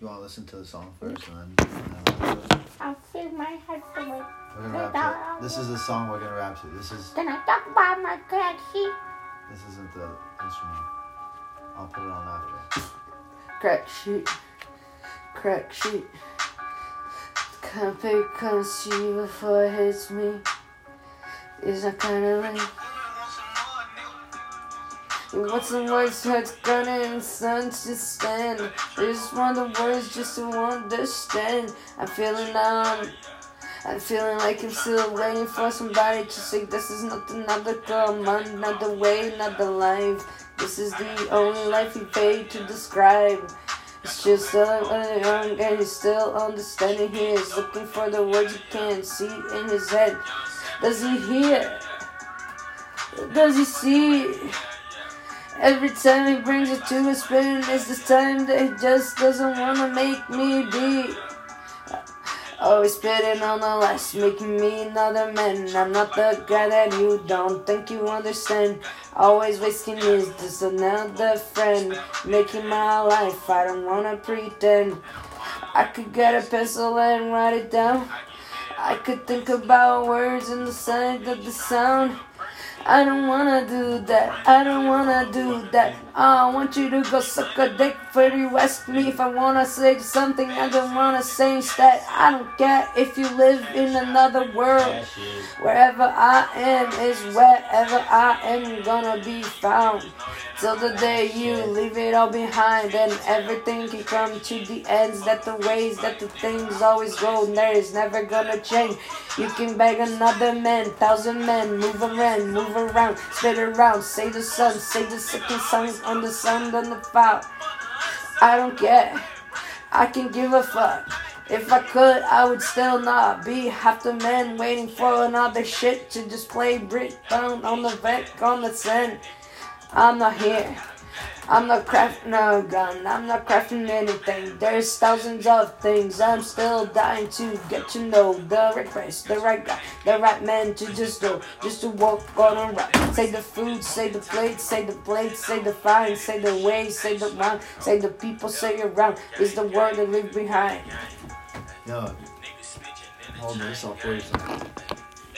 You want to listen to the song first, and then, and then we'll do it? I'll fill my head with. we're gonna rap to. This is the song we're gonna rap to. This is Then I talk about my crack sheet. this isn't the instrument. I'll put it on after. Crack sheet. Crack sheet. Kind of paper comes to you before it hits me. Is that kind of late? What's the words heart's gonna stand? I just want the words just to understand. I'm feeling down. I'm feeling like I'm still waiting for somebody to say this is not another girl, man, not the way, not the life. This is the only life you paid to describe. It's just so young and he's still understanding. He is looking for the words he can't see in his head. Does he hear? Does he see? Every time he brings it to a spin, it's this time that he just doesn't wanna make me be. Always spitting on the last, making me another man. I'm not the guy that you don't think you understand. Always wasting his, just another friend. Making my life, I don't wanna pretend. I could get a pencil and write it down. I could think about words and the sound of the sound. I don't wanna do that. I don't wanna do that. I want you to go suck a dick for you ask me if I wanna say something. I don't wanna say instead. I don't care if you live in another world. Wherever I am is wherever I am gonna be found. Till the day you leave it all behind, and everything can come to the ends. That the ways that the things always go, and there is never gonna change. You can beg another man, thousand men, move around, move around, spit around, say the sun, say the second song on the sun on the file. I don't care. I can give a fuck. If I could, I would still not be half the man waiting for another shit to just play Brit down on the vec on the sand. I'm not here. I'm not crafting a gun. I'm not crafting anything. There's thousands of things I'm still dying to get to know. The right place, the right guy, the right man to just do. Just to walk on a right. Say the food, say the plate, say the plate, say the fine, say the way, say the round, say the people, say around. Is the world that leave behind. Yo, hold this off first.